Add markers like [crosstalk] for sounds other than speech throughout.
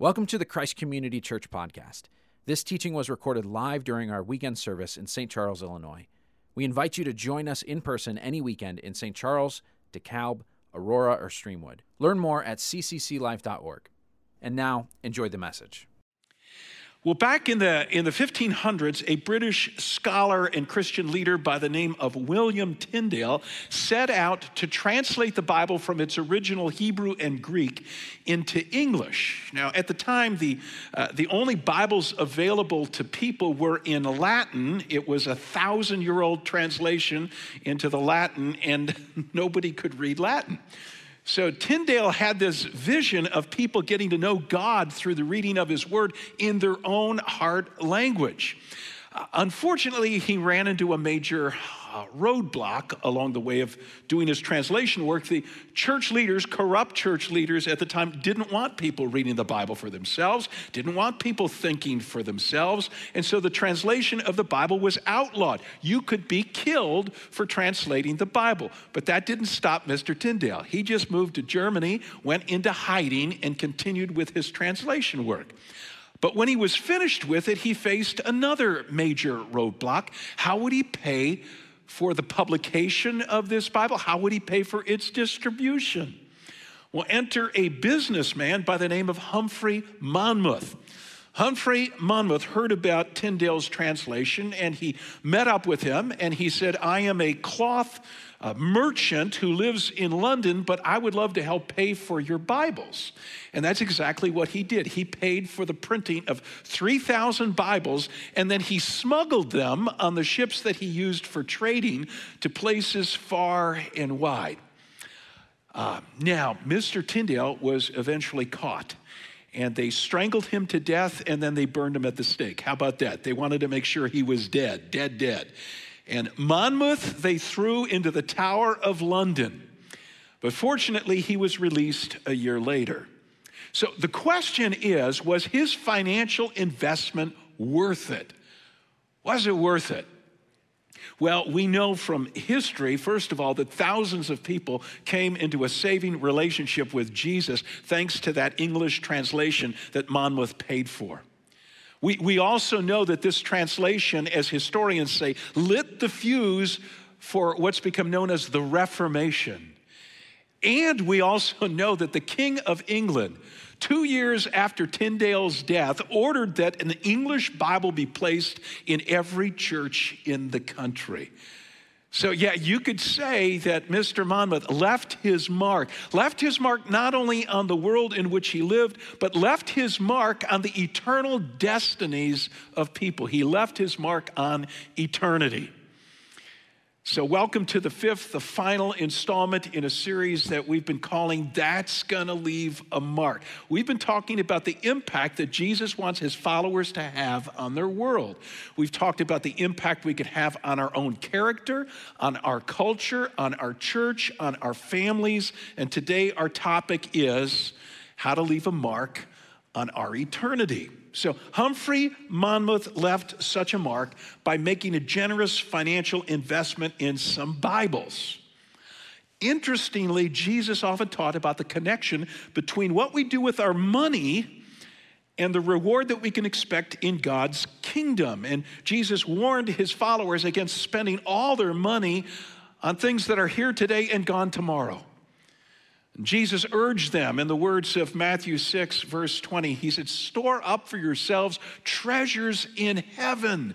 Welcome to the Christ Community Church podcast. This teaching was recorded live during our weekend service in St. Charles, Illinois. We invite you to join us in person any weekend in St. Charles, DeKalb, Aurora, or Streamwood. Learn more at ccclife.org. And now, enjoy the message. Well, back in the, in the 1500s, a British scholar and Christian leader by the name of William Tyndale set out to translate the Bible from its original Hebrew and Greek into English. Now, at the time, the, uh, the only Bibles available to people were in Latin. It was a thousand year old translation into the Latin, and [laughs] nobody could read Latin. So Tyndale had this vision of people getting to know God through the reading of his word in their own heart language. Unfortunately, he ran into a major uh, roadblock along the way of doing his translation work. The church leaders, corrupt church leaders at the time, didn't want people reading the Bible for themselves, didn't want people thinking for themselves. And so the translation of the Bible was outlawed. You could be killed for translating the Bible. But that didn't stop Mr. Tyndale. He just moved to Germany, went into hiding, and continued with his translation work. But when he was finished with it, he faced another major roadblock. How would he pay for the publication of this Bible? How would he pay for its distribution? Well, enter a businessman by the name of Humphrey Monmouth. Humphrey Monmouth heard about Tyndale's translation and he met up with him and he said, I am a cloth uh, merchant who lives in London, but I would love to help pay for your Bibles. And that's exactly what he did. He paid for the printing of 3,000 Bibles and then he smuggled them on the ships that he used for trading to places far and wide. Uh, now, Mr. Tyndale was eventually caught and they strangled him to death and then they burned him at the stake. How about that? They wanted to make sure he was dead, dead, dead. And Monmouth they threw into the Tower of London. But fortunately, he was released a year later. So the question is was his financial investment worth it? Was it worth it? Well, we know from history, first of all, that thousands of people came into a saving relationship with Jesus thanks to that English translation that Monmouth paid for. We, we also know that this translation, as historians say, lit the fuse for what's become known as the Reformation. And we also [laughs] know that the King of England, two years after Tyndale's death, ordered that an English Bible be placed in every church in the country. So, yeah, you could say that Mr. Monmouth left his mark, left his mark not only on the world in which he lived, but left his mark on the eternal destinies of people. He left his mark on eternity. So, welcome to the fifth, the final installment in a series that we've been calling That's Gonna Leave a Mark. We've been talking about the impact that Jesus wants his followers to have on their world. We've talked about the impact we could have on our own character, on our culture, on our church, on our families. And today, our topic is how to leave a mark on our eternity. So Humphrey Monmouth left such a mark by making a generous financial investment in some Bibles. Interestingly, Jesus often taught about the connection between what we do with our money and the reward that we can expect in God's kingdom. And Jesus warned his followers against spending all their money on things that are here today and gone tomorrow. Jesus urged them in the words of Matthew 6, verse 20. He said, Store up for yourselves treasures in heaven.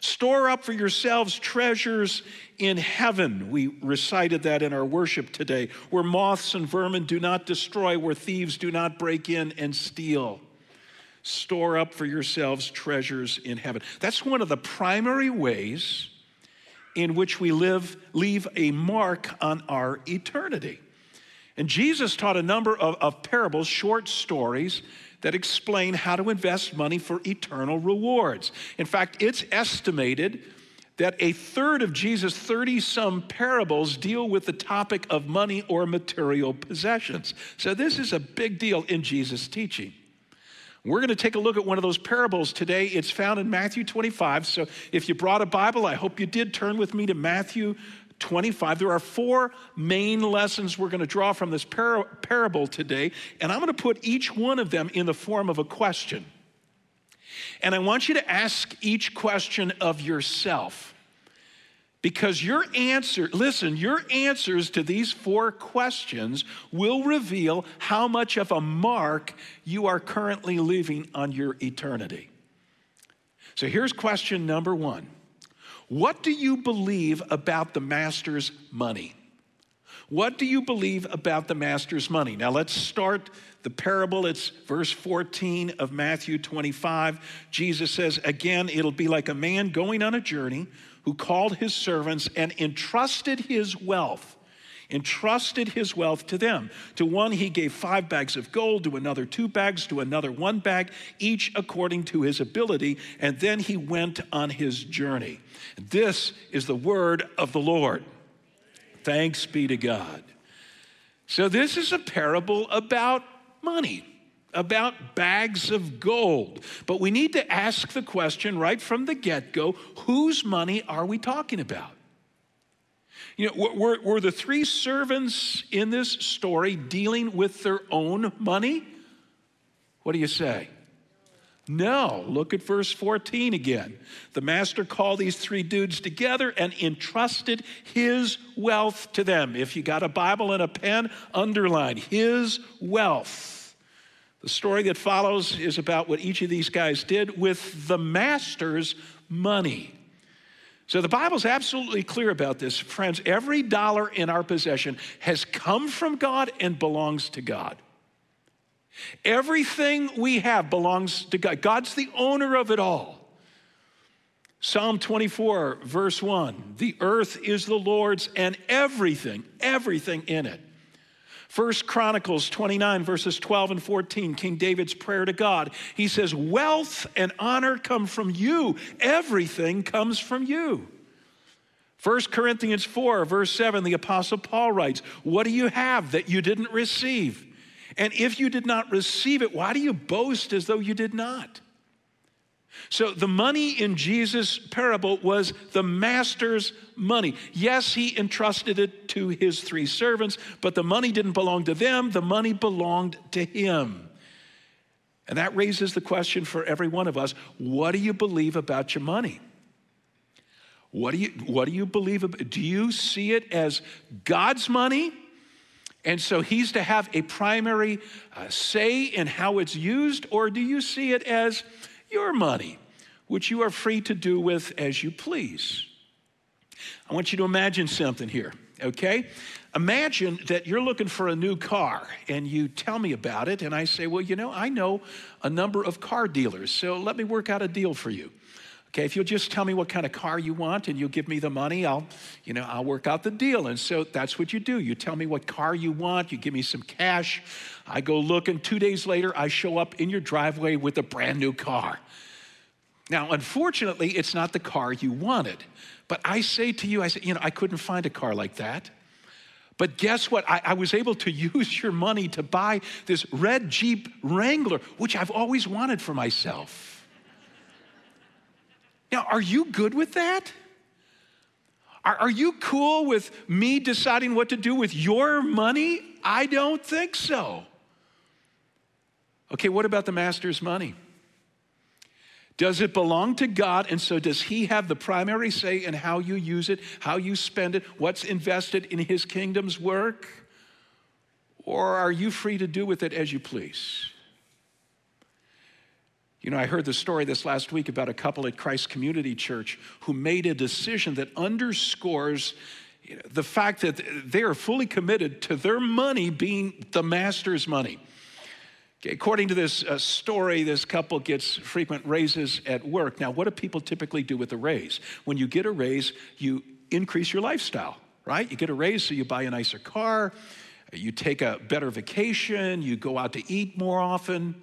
Store up for yourselves treasures in heaven. We recited that in our worship today, where moths and vermin do not destroy, where thieves do not break in and steal. Store up for yourselves treasures in heaven. That's one of the primary ways in which we live, leave a mark on our eternity. And Jesus taught a number of, of parables, short stories, that explain how to invest money for eternal rewards. In fact, it's estimated that a third of Jesus' 30 some parables deal with the topic of money or material possessions. So, this is a big deal in Jesus' teaching. We're going to take a look at one of those parables today. It's found in Matthew 25. So, if you brought a Bible, I hope you did turn with me to Matthew 25. There are four main lessons we're going to draw from this par- parable today, and I'm going to put each one of them in the form of a question. And I want you to ask each question of yourself. Because your answer, listen, your answers to these four questions will reveal how much of a mark you are currently leaving on your eternity. So here's question number one What do you believe about the master's money? What do you believe about the master's money? Now let's start the parable. It's verse 14 of Matthew 25. Jesus says, Again, it'll be like a man going on a journey who called his servants and entrusted his wealth entrusted his wealth to them. To one, he gave five bags of gold, to another, two bags, to another, one bag, each according to his ability. And then he went on his journey. This is the word of the Lord. Thanks be to God. So, this is a parable about money about bags of gold. But we need to ask the question right from the get go whose money are we talking about? You know, were, were the three servants in this story dealing with their own money? What do you say? No. Look at verse 14 again. The master called these three dudes together and entrusted his wealth to them. If you got a Bible and a pen, underline his wealth. The story that follows is about what each of these guys did with the master's money. So the Bible's absolutely clear about this. Friends, every dollar in our possession has come from God and belongs to God. Everything we have belongs to God. God's the owner of it all. Psalm 24, verse 1 The earth is the Lord's and everything, everything in it. First Chronicles 29, verses 12 and 14, King David's prayer to God. He says, Wealth and honor come from you, everything comes from you. 1 Corinthians 4, verse 7, the Apostle Paul writes, What do you have that you didn't receive? And if you did not receive it, why do you boast as though you did not? So the money in Jesus' parable was the master's money. Yes, he entrusted it to his three servants, but the money didn't belong to them, the money belonged to him. And that raises the question for every one of us what do you believe about your money? What do you, what do you believe? About, do you see it as God's money? And so he's to have a primary uh, say in how it's used, or do you see it as your money, which you are free to do with as you please. I want you to imagine something here, okay? Imagine that you're looking for a new car and you tell me about it, and I say, Well, you know, I know a number of car dealers, so let me work out a deal for you. Okay, if you'll just tell me what kind of car you want and you'll give me the money, I'll, you know, I'll work out the deal. And so that's what you do. You tell me what car you want, you give me some cash. I go look, and two days later, I show up in your driveway with a brand new car. Now, unfortunately, it's not the car you wanted. But I say to you, I said, you know, I couldn't find a car like that. But guess what? I, I, was able to [laughs] use your money to buy this red Jeep Wrangler, which I've always wanted for myself. Now, are you good with that? Are, are you cool with me deciding what to do with your money? I don't think so. Okay, what about the master's money? Does it belong to God? And so, does He have the primary say in how you use it, how you spend it, what's invested in His kingdom's work? Or are you free to do with it as you please? You know, I heard the story this last week about a couple at Christ Community Church who made a decision that underscores the fact that they are fully committed to their money being the master's money. According to this uh, story, this couple gets frequent raises at work. Now, what do people typically do with a raise? When you get a raise, you increase your lifestyle, right? You get a raise, so you buy a nicer car, you take a better vacation, you go out to eat more often.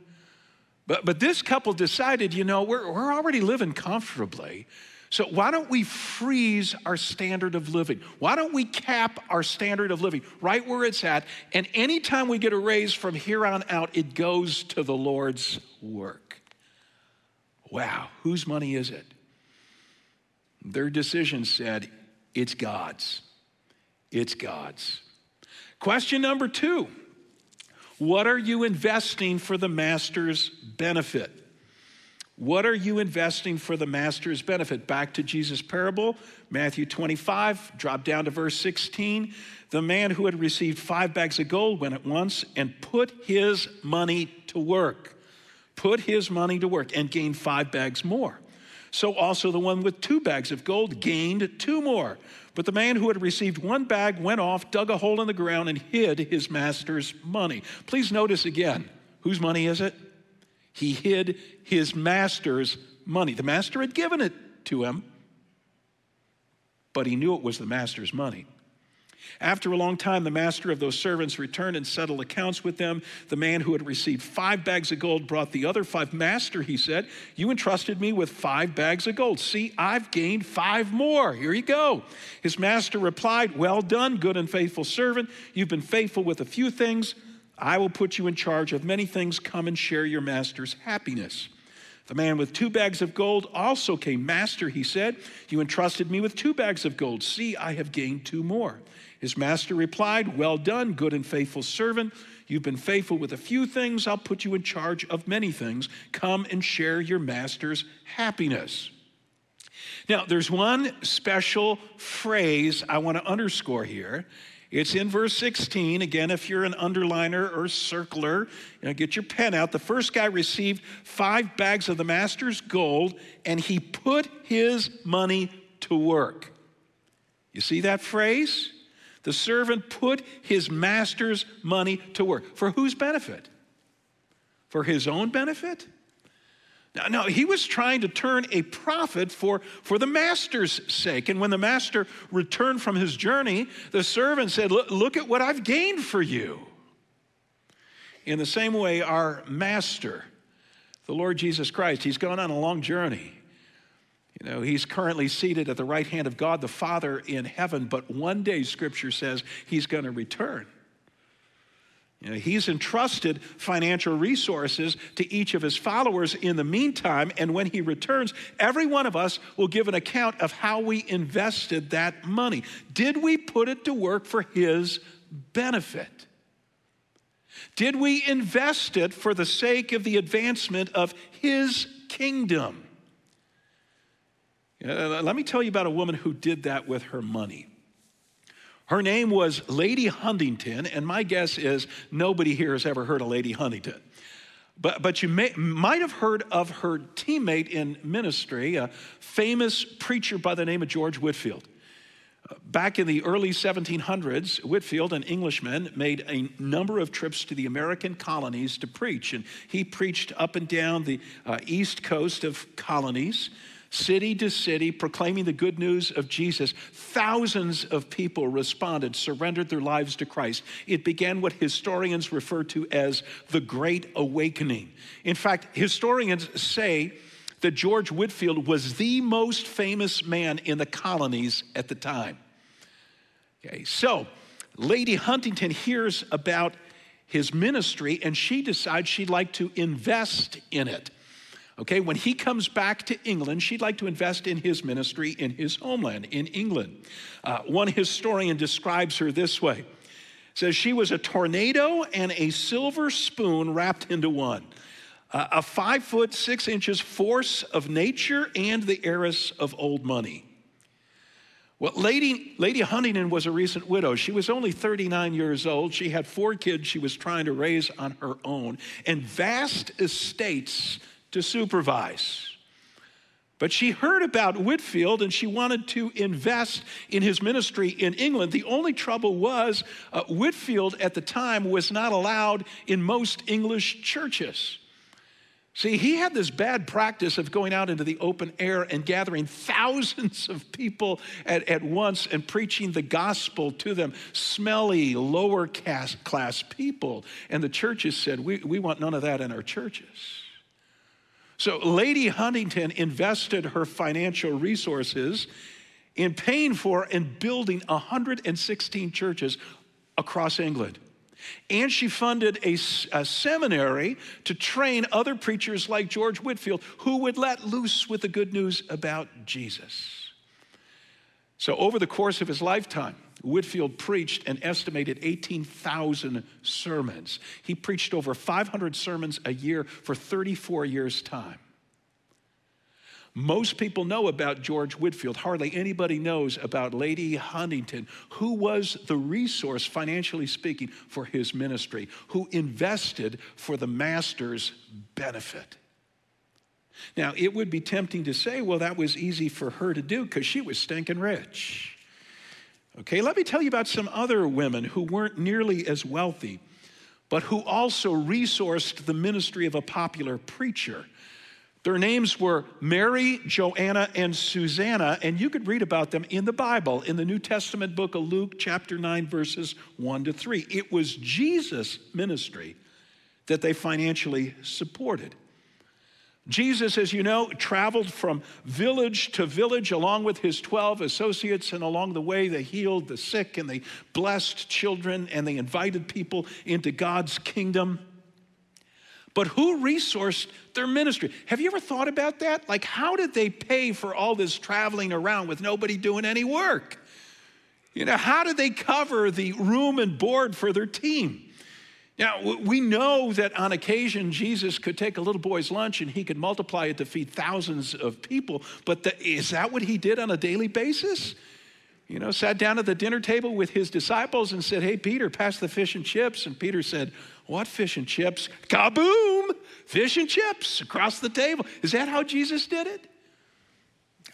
But, but this couple decided, you know, we're, we're already living comfortably. So why don't we freeze our standard of living? Why don't we cap our standard of living right where it's at? And anytime we get a raise from here on out, it goes to the Lord's work. Wow, whose money is it? Their decision said, it's God's. it's God's. Question number two What are you investing for the master's benefit? What are you investing for the master's benefit? Back to Jesus' parable, Matthew 25, drop down to verse 16. The man who had received five bags of gold went at once and put his money to work. Put his money to work and gained five bags more. So also the one with two bags of gold gained two more. But the man who had received one bag went off, dug a hole in the ground, and hid his master's money. Please notice again whose money is it? He hid his master's money. The master had given it to him, but he knew it was the master's money. After a long time, the master of those servants returned and settled accounts with them. The man who had received five bags of gold brought the other five. Master, he said, You entrusted me with five bags of gold. See, I've gained five more. Here you go. His master replied, Well done, good and faithful servant. You've been faithful with a few things. I will put you in charge of many things. Come and share your master's happiness. The man with two bags of gold also came. Master, he said, You entrusted me with two bags of gold. See, I have gained two more. His master replied, Well done, good and faithful servant. You've been faithful with a few things. I'll put you in charge of many things. Come and share your master's happiness. Now, there's one special phrase I want to underscore here. It's in verse 16. Again, if you're an underliner or circler, you know, get your pen out. The first guy received five bags of the master's gold, and he put his money to work. You see that phrase? The servant put his master's money to work. For whose benefit? For his own benefit? Now, no, he was trying to turn a profit for, for the master's sake. And when the master returned from his journey, the servant said, look at what I've gained for you. In the same way, our master, the Lord Jesus Christ, he's gone on a long journey. You know, he's currently seated at the right hand of God the Father in heaven, but one day, Scripture says, he's going to return. You know, he's entrusted financial resources to each of his followers in the meantime, and when he returns, every one of us will give an account of how we invested that money. Did we put it to work for his benefit? Did we invest it for the sake of the advancement of his kingdom? Let me tell you about a woman who did that with her money. Her name was Lady Huntingdon, and my guess is nobody here has ever heard of Lady Huntingdon. But, but you may, might have heard of her teammate in ministry, a famous preacher by the name of George Whitefield. Back in the early 1700s, Whitefield, an Englishman, made a number of trips to the American colonies to preach. And he preached up and down the uh, east coast of colonies city to city, proclaiming the good news of Jesus. Thousands of people responded, surrendered their lives to Christ. It began what historians refer to as the Great Awakening. In fact, historians say that George Whitefield was the most famous man in the colonies at the time. Okay, so Lady Huntingdon hears about his ministry and she decides she'd like to invest in it. Okay, when he comes back to England, she'd like to invest in his ministry in his homeland, in England. Uh, one historian describes her this way says she was a tornado and a silver spoon wrapped into one. Uh, a five foot six inches force of nature and the heiress of old money. Well, Lady, Lady Huntingdon was a recent widow. She was only 39 years old. She had four kids she was trying to raise on her own, and vast estates to supervise. But she heard about Whitefield and she wanted to invest in his ministry in England. The only trouble was uh, Whitefield at the time was not allowed in most English churches. See, he had this bad practice of going out into the open air and gathering thousands of people at, at once and preaching the gospel to them, smelly, lower class people. And the churches said, we, we want none of that in our churches. So, Lady Huntingdon invested her financial resources in paying for and building 116 churches across England. And she funded a, a, seminary to train other preachers like George Whitefield who would let loose with the good news about Jesus. So, over the course of his lifetime, Whitefield preached an estimated 18,000 sermons. He preached over 500 sermons a year for 34 years' time. Most people know about George Whitefield. Hardly anybody knows about Lady Huntingdon, who was the resource, financially speaking, for his ministry, who invested for the master's benefit. Now, it would be tempting to say, well, that was easy for her to do because she was stinking rich. Okay, let me tell you about some other women who weren't nearly as wealthy, but who also resourced the ministry of a popular preacher. Their names were Mary, Joanna, and Susanna, and you could read about them in the Bible, in the New Testament book of Luke, chapter 9, verses 1 to 3. It was Jesus' ministry that they financially supported. Jesus, as you know, traveled from village to village along with his 12 associates, and along the way, they healed the sick and they blessed children and they invited people into God's kingdom. But who resourced their ministry? Have you ever thought about that? Like, how did they pay for all this traveling around with nobody doing any work? You know, how did they cover the room and board for their team? Now, we know that on occasion Jesus could take a little boy's lunch and he could multiply it to feed thousands of people, but the, is that what he did on a daily basis? You know, sat down at the dinner table with his disciples and said, Hey, Peter, pass the fish and chips. And Peter said, What fish and chips? Kaboom! Fish and chips across the table. Is that how Jesus did it?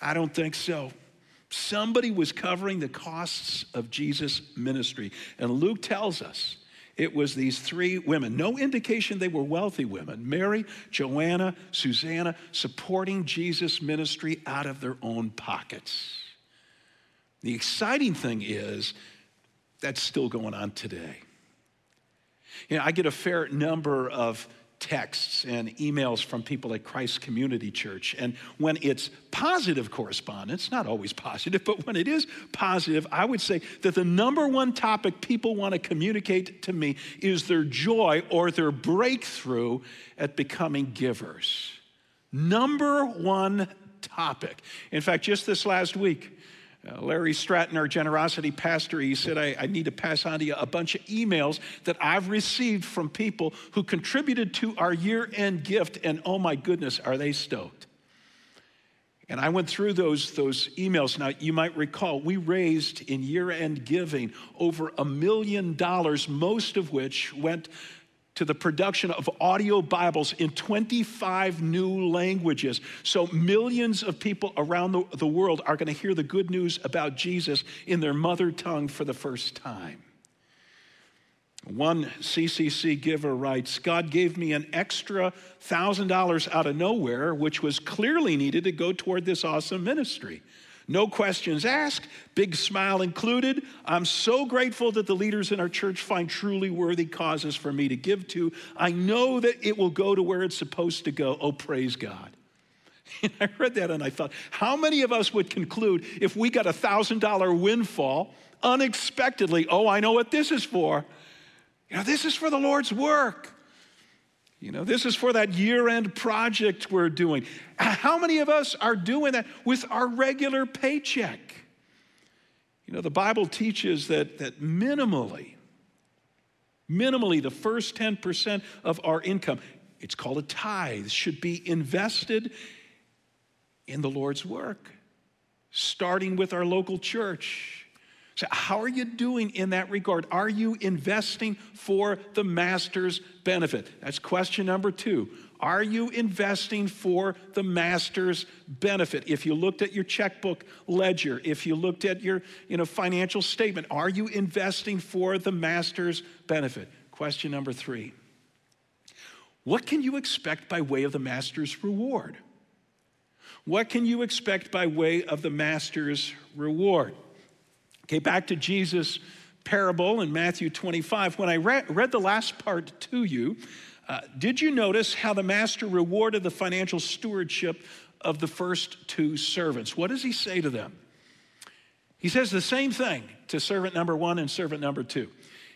I don't think so. Somebody was covering the costs of Jesus' ministry. And Luke tells us it was these three women. No indication they were wealthy women Mary, Joanna, Susanna, supporting Jesus' ministry out of their own pockets. The exciting thing is that's still going on today. You know, I get a fair number of texts and emails from people at Christ Community Church. And when it's positive correspondence, not always positive, [laughs] but when it is positive, I would say that the number one topic people want to communicate to me is their joy or their breakthrough at becoming givers. Number one topic. In fact, just this last week, uh, Larry Stratton, our generosity pastor, he said, I, I, need to pass on to you a bunch of emails that I've received from people who contributed to our year end gift, and oh my goodness, are they stoked. And I went through those, those emails. Now, you might recall, we raised in year end giving over a million dollars, most of which went to the production of audio Bibles in 25 new languages. So, millions of people around the, the world are going to hear the good news about Jesus in their mother tongue for the first time. One CCC giver writes God gave me an extra $1,000 out of nowhere, which was clearly needed to go toward this awesome ministry. No questions asked, big smile included. I'm so grateful that the leaders in our church find truly worthy causes for me to give to. I know that it will go to where it's supposed to go. Oh, praise God. [laughs] I read that and I thought, how many of us would conclude if we got a $1,000 windfall unexpectedly? Oh, I know what this is for. You know, this is for the Lord's work. You know, this is for that year end project we're doing. How many of us are doing that with our regular paycheck? You know, the Bible teaches that, that minimally, minimally, the first 10% of our income, it's called a tithe, should be invested in the Lord's work, starting with our local church so, how are you doing in that regard? Are you investing for the master's benefit? That's question number two. Are you investing for the master's benefit? If you looked at your checkbook ledger, if you looked at your you know, financial statement, are you investing for the master's benefit? Question number three. What can you expect by way of the master's reward? What can you expect by way of the master's reward? Okay, back to Jesus' parable in Matthew 25. When I read, read the last part to you, uh, did you notice how the master rewarded the financial stewardship of the first two servants? What does he say to them? He says the same thing to servant number one and servant number two.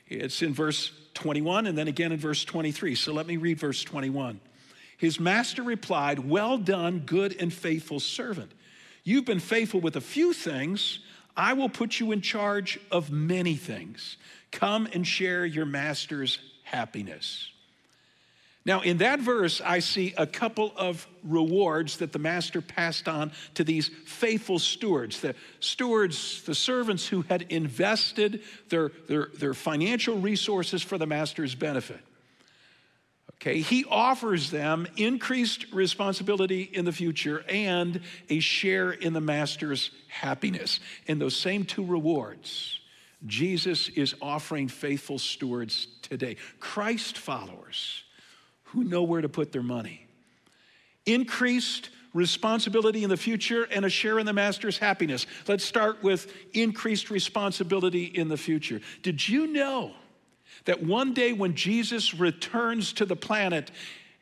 It's in verse 21 and then again in verse 23. So let me read verse 21. His master replied, Well done, good and faithful servant. You've been faithful with a few things. I will put you in charge of many things. Come and share your master's happiness. Now, in that verse, I see a couple of rewards that the master passed on to these faithful stewards. The stewards, the servants who had invested their, their, their financial resources for the master's benefit. Okay, he offers them increased responsibility in the future and a share in the master's happiness. In those same two rewards, Jesus is offering faithful stewards today, Christ followers who know where to put their money. Increased responsibility in the future and a share in the master's happiness. Let's start with increased responsibility in the future. Did you know that one day when Jesus returns to the planet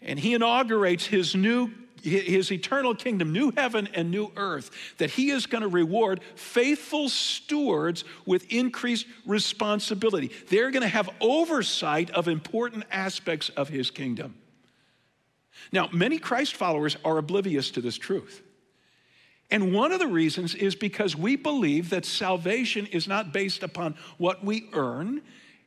and he inaugurates his new his eternal kingdom, new heaven and new earth, that he is going to reward faithful stewards with increased responsibility. They're going to have oversight of important aspects of his kingdom. Now, many Christ followers are oblivious to this truth. And one of the reasons is because we believe that salvation is not based upon what we earn,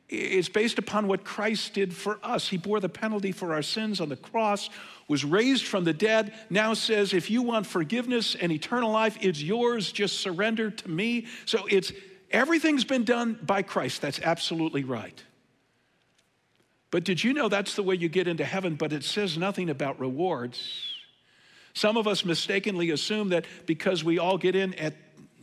it's based upon what Christ did for us. He bore the penalty for our sins on the cross, was raised from the dead, now says, if you want forgiveness and eternal life, it's yours. Just surrender to me. So it's everything's been done by Christ. That's absolutely right. But did you know that's the way you get into heaven? But it says nothing about rewards. Some of us mistakenly assume that because we all get in at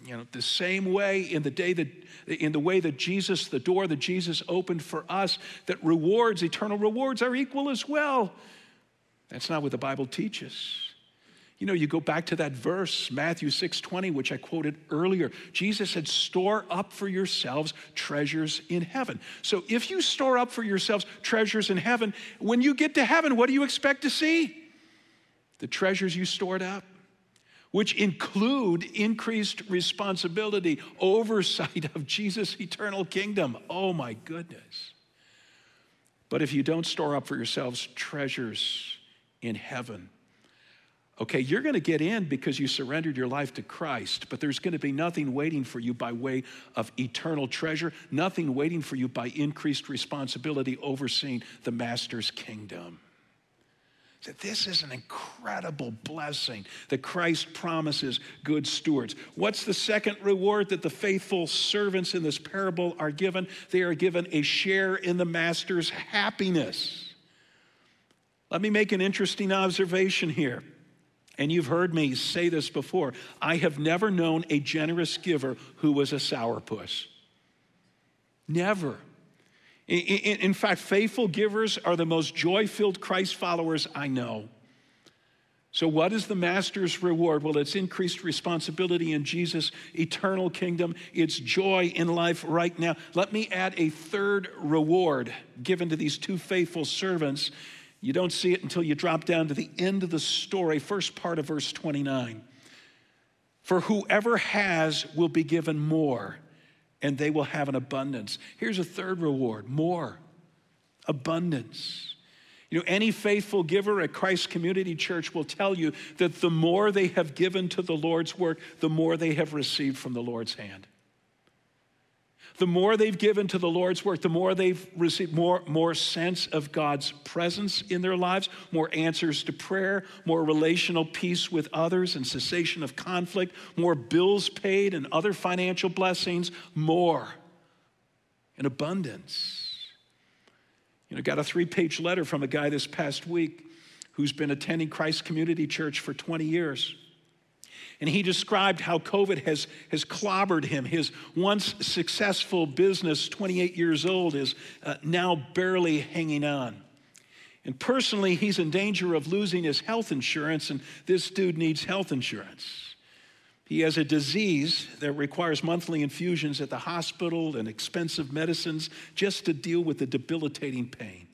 you know the same way in the day that in the way that Jesus, the door that Jesus opened for us, that rewards, eternal rewards, are equal as well. That's not what the Bible teaches. You know, you go back to that verse, Matthew 6 20, which I quoted earlier. Jesus said, Store up for yourselves treasures in heaven. So if you store up for yourselves treasures in heaven, when you get to heaven, what do you expect to see? The treasures you stored up which include increased responsibility, oversight of Jesus' eternal kingdom. Oh my goodness. But if you don't store up for yourselves treasures in heaven, okay, you're going to get in because you surrendered your life to Christ, but there's going to be nothing waiting for you by way of eternal treasure, nothing waiting for you by increased responsibility overseeing the Master's kingdom that this is an incredible blessing that Christ promises good stewards. What's the second reward that the faithful servants in this parable are given? They are given a share in the master's happiness. Let me make an interesting observation here. And you've heard me say this before. I have never known a generous giver who was a sourpuss. Never. In, fact, faithful givers are the most joy filled Christ followers I know. So, what is the master's reward? Well, it's increased responsibility in Jesus' eternal kingdom. It's joy in life right now. Let me add a third reward given to these two faithful servants. You don't see it until you drop down to the end of the story, first part of verse 29. For whoever has will be given more and they will have an abundance. Here's a third reward more abundance. You know, any faithful giver at Christ Community Church will tell you that the more they have given to the Lord's work, the more they have received from the Lord's hand the more they've given to the Lord's work, the more they've received more, more sense of God's presence in their lives, more answers to prayer, more relational peace with others and cessation of conflict, more bills paid and other financial blessings, more in abundance. You know, got a three page letter from a guy this past week who's been attending Christ Community Church for 20 years. And he described how COVID has, has clobbered him. His once successful business, 28 years old, is uh, now barely hanging on. And personally, he's in danger of losing his health insurance, and this dude needs health insurance. He has a disease that requires monthly infusions at the hospital and expensive medicines just to deal with the debilitating pain.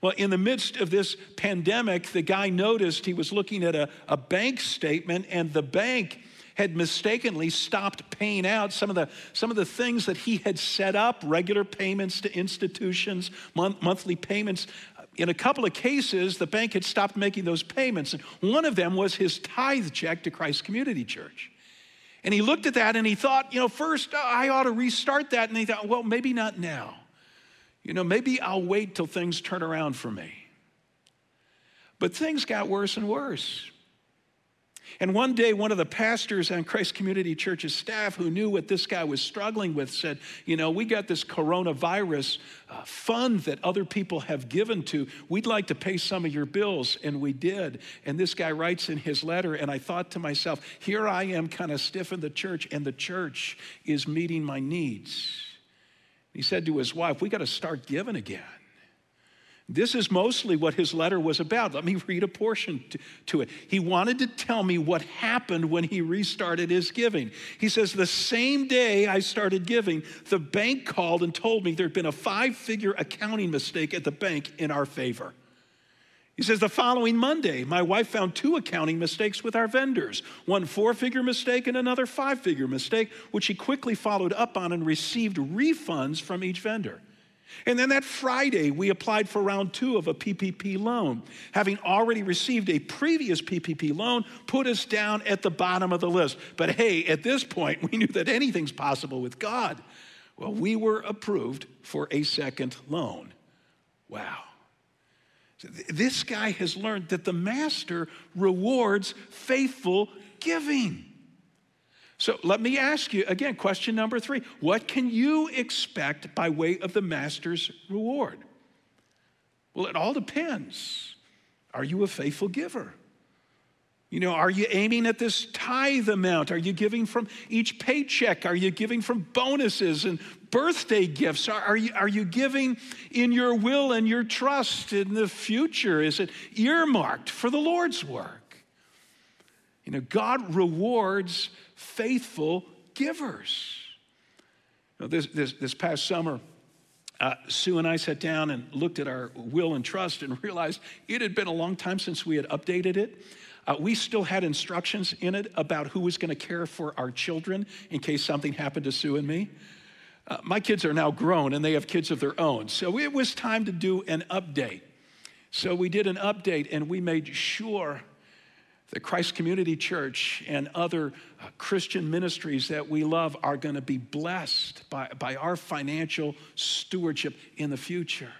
Well, in the midst of this pandemic, the guy noticed he was looking at a, a bank statement, and the bank had mistakenly stopped paying out some of the, some of the things that he had set up regular payments to institutions, month, monthly payments. In a couple of cases, the bank had stopped making those payments. And one of them was his tithe check to Christ Community Church. And he looked at that and he thought, you know, first uh, I ought to restart that. And he thought, well, maybe not now. You know, maybe I'll wait till things turn around for me. But things got worse and worse. And one day, one of the pastors on Christ Community Church's staff who knew what this guy was struggling with said, You know, we got this coronavirus uh, fund that other people have given to. We'd like to pay some of your bills. And we did. And this guy writes in his letter, and I thought to myself, Here I am kind of stiff in the church, and the church is meeting my needs. He said to his wife, We got to start giving again. This is mostly what his letter was about. Let me [laughs] read a portion to, to, it. He wanted to tell me what happened when he restarted his giving. He says, The same day I started giving, the bank called and told me there'd been a five figure accounting mistake at the bank in our favor. He says, The following Monday, my wife found two accounting mistakes with our vendors one four figure mistake and another five figure mistake, which she quickly followed up on and received refunds from each vendor. And then that Friday, we applied for round two of a PPP loan. Having already received a previous PPP loan, put us down at the bottom of the list. But hey, at this point, we knew that anything's possible with God. Well, we were approved for a second loan. Wow. This guy has learned that the master rewards faithful giving. So let me ask you again, question number three What can you expect by way of the master's reward? Well, it all depends. Are you a faithful giver? You know, are you aiming at this tithe amount? Are you giving from each paycheck? Are you giving from bonuses and birthday gifts? Are, are, you, are you giving in your will and your trust in the future? Is it earmarked for the Lord's work? You know, God rewards faithful givers. This, this, this past summer, uh, Sue and I sat down and looked at our will and trust and [laughs] realized it had been a long time since we had updated it. Uh, we still had instructions in it about who was going to care for our children in case something happened to Sue and me. Uh, my kids are now grown and they have kids of their own. So it was time to do an update. So we did an update and we made sure the Christ Community Church and other uh, Christian ministries that we love are going to be blessed by, by our financial stewardship in the future.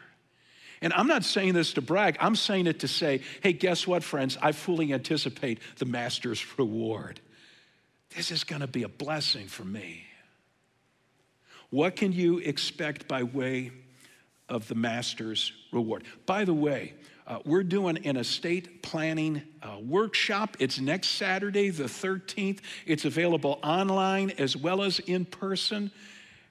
And I'm not saying this to brag, I'm saying it to say, hey, guess what, friends? I fully anticipate the Master's [laughs] reward. This is going to be a blessing for me. What can you expect by way of the Master's reward? By the way, uh, we're doing an estate planning uh, workshop. It's next Saturday, the 13th. It's available online as well as in person.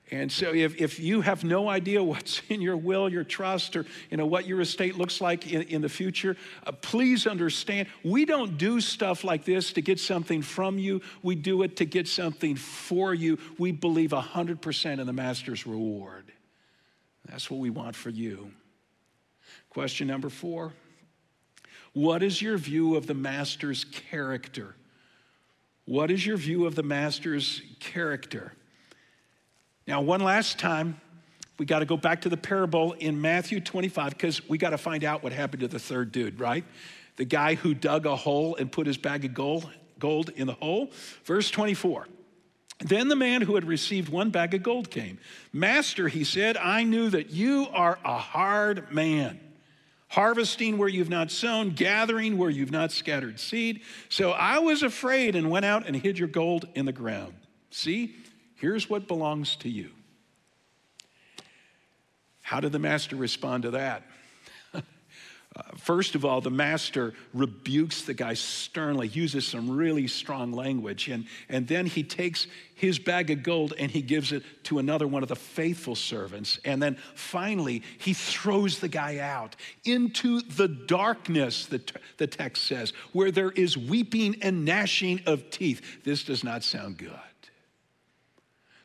And so if, if you have no idea [laughs] what's in your will, your trust, or you know what your estate looks like in, in the future, uh, please understand we don't do stuff like this to get something from you. We do it to get something for you. We believe 100% in the master's reward. That's what we want for you. Question number four What is your view of the master's character? What is your view of the master's character? Now, one last time, we got to go back to the parable in Matthew 25 because we got to find out what happened to the third dude, right? The guy who dug a hole and put his bag of gold, gold in the hole. Verse 24. Then the man who had received one bag of gold came. Master, he said, I knew that you are a hard man harvesting where you've not sown, gathering where you've not scattered seed. So I was afraid and went out and hid your gold in the ground. See, here's what belongs to you. How did the master respond to that? [laughs] Uh, first of all, the master rebukes the guy sternly, uses some really strong language, and, and then he takes his bag of gold and he gives it to another one of the faithful servants. And then finally, he throws the guy out into the darkness, the, the text says, where there is weeping and gnashing of teeth. This does not sound good.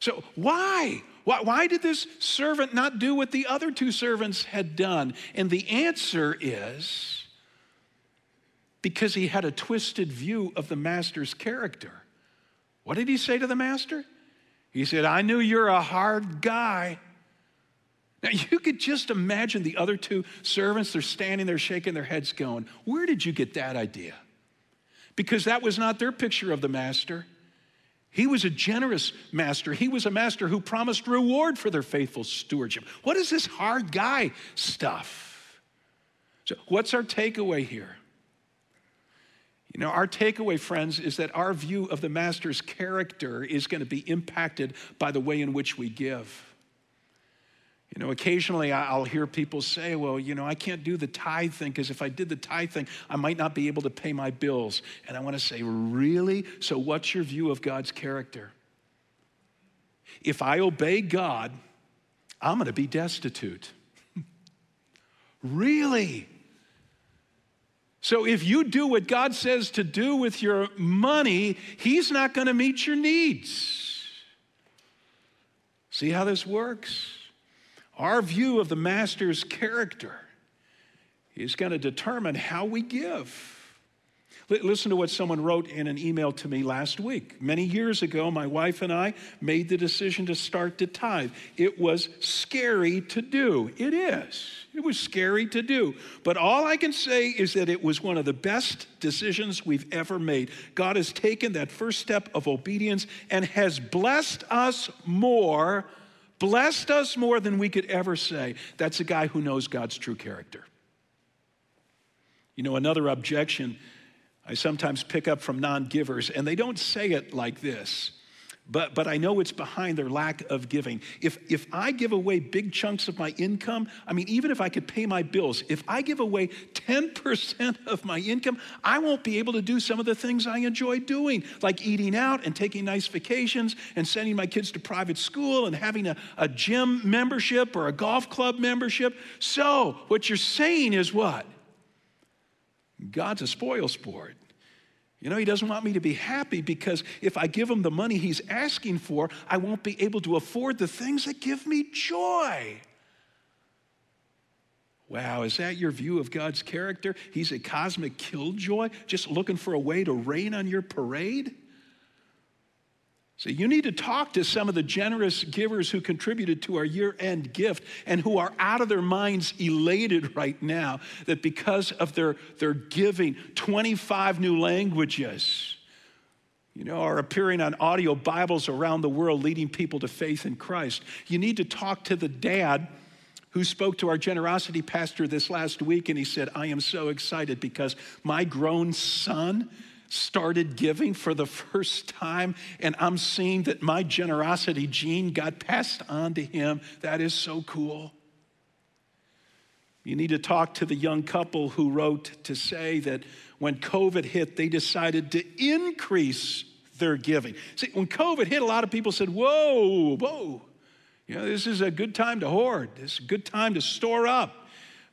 So, why? Why, why did this servant not do what the other two servants had done? And the answer is because he had a twisted view of the master's character. What did he say to the master? He said, I knew you're a hard guy. Now, you could just imagine the other two servants, they're standing there shaking their heads, going, Where did you get that idea? Because that was not their picture of the master. He was a generous master. He was a master who promised reward for their faithful stewardship. What is this hard guy stuff? So, what's our takeaway here? You know, our takeaway, friends, is that our view of the master's character is going to be impacted by the way in which we give. You know, occasionally I'll hear people say, well, you know, I can't do the tithe thing because if I did the tithe thing, I might not be able to pay my bills. And I want to say, really? So, what's your view of God's character? If I obey God, I'm going to be destitute. [laughs] really? So, if you do what God says to do with your money, He's not going to meet your needs. See how this works? Our view of the master's character is going to determine how we give. Listen to what someone wrote in an email to me last week. Many years ago, my wife and I made the decision to start to tithe. It was scary to do. It is. It was scary to do. But all I can say is that it was one of the best decisions we've ever made. God has taken that first step of obedience and has blessed us more blessed us more than we could ever say. That's a guy who knows God's true character. You know, another objection I sometimes pick up from non givers, and they don't say it like this but, but I know it's behind their lack of giving. If, if I give away big chunks of my income, I mean, even if I could pay my bills, if I give away 10% of my income, I won't be able to do some of the things I enjoy doing, like eating out and taking nice vacations and sending my kids to private school and having a, a gym membership or a golf club membership. So, what you're saying is what? God's a spoil sport. You know, he doesn't want me to be happy because if I give him the money he's asking for, I won't be able to afford the things that give me joy. Wow, is that your view of God's character? He's a cosmic killjoy, just looking for a way to rain on your parade? So you need to talk to some of the generous givers who contributed to our year end gift and who are out of their minds elated right now that because of their, their giving, 25 new languages, you know, are appearing on audio Bibles around the world, leading people to faith in Christ. You need to talk to the dad who spoke to our generosity pastor this last week, and he said, I am so excited because my grown son started giving for the [laughs] first time, and I'm seeing that my generosity gene got passed on to him. That is so cool. You need to talk to the young couple who wrote to say that when COVID hit, they decided to increase their giving. See, when COVID hit, a lot of people said, Whoa, whoa, you know, this is a good time to hoard, this is a good time to store up.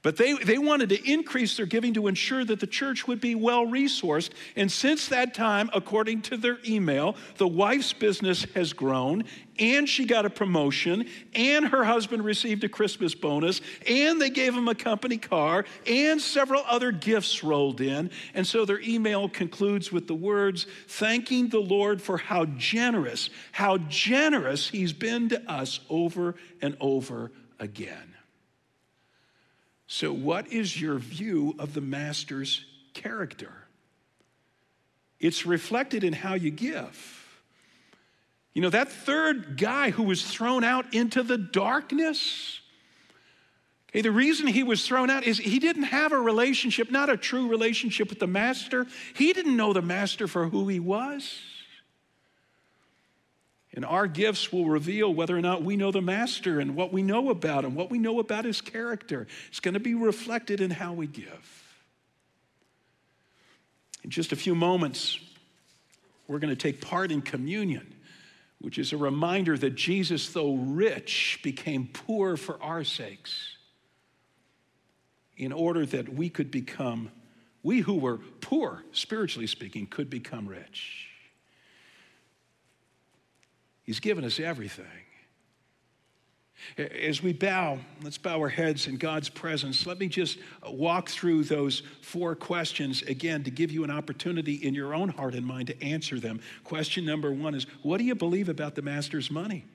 But they, they wanted to increase their giving to ensure that the church would be well resourced. And since that time, according to their email, the wife's business has grown, and she got a promotion, and her husband received a Christmas bonus, and they gave him a company car, and several other gifts rolled in. And so their email concludes with the words thanking the Lord for how generous, how generous he's been to us over and over again. So, what is your view of the master's character? It's reflected in how you give. You know, that third guy who was thrown out into the darkness, okay, the reason he was thrown out is he didn't have a relationship, not a true relationship with the master. He didn't know the master for who he was. And our gifts will reveal whether or not we know the Master and what we know about him, what we know about his character. It's going to be reflected in how we give. In just a few moments, we're going to take part in communion, which is a reminder that Jesus, though rich, became poor for our sakes in order that we could become, we who were poor, spiritually speaking, could become rich. He's given us everything. As we bow, let's bow our heads in God's presence. Let me just walk through those four questions again to give you an opportunity in your own heart and mind to answer them. Question number one is What do you believe about the master's money?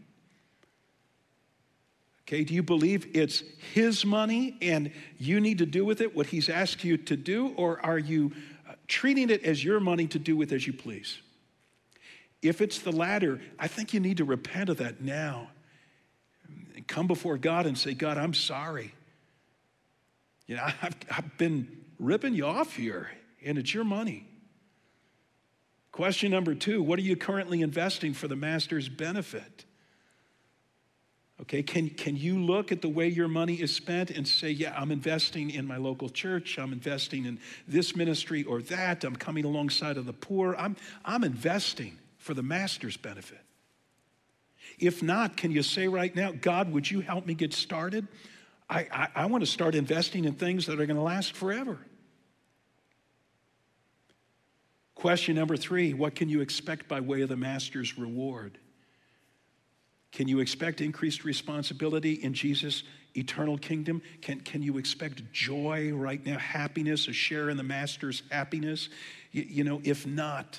Okay, do you believe it's his money and you need to do with it what he's asked you to do, or are you uh, treating it as your money to do with as you please? If it's the latter, I think you need to repent of that now. Come before God and say, God, I'm sorry. You know, [laughs] I've, I've been ripping you off here, and it's your money. Question number two What are you currently investing for the master's benefit? Okay, can, can you look at the way your money is spent and say, yeah, I'm investing in my local church, I'm investing in this ministry or that, I'm coming alongside of the poor, I'm, I'm investing for the master's benefit? If not, can you say right now, God, would you help me get started? I, I, I want to start investing in things that are going to last forever. Question number three What can you expect by way of the master's reward? Can you expect increased responsibility in Jesus' eternal kingdom? Can, can you expect joy right now, happiness, a share in the Master's happiness? You, you know, if not,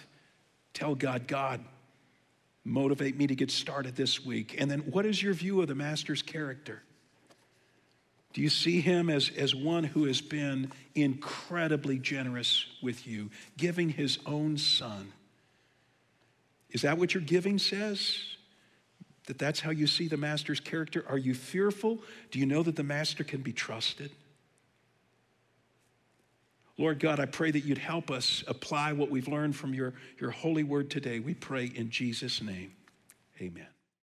tell God, God, motivate me to get started this week. And then, what is your view of the Master's character? Do you see him as, as one who has been incredibly generous with you, giving his own son? Is that what your giving says? that that's how you see the master's character? Are you fearful? Do you know that the master can be trusted? Lord God, I pray that you'd help us apply what we've learned from your, your holy word today. We pray in Jesus' name. Amen.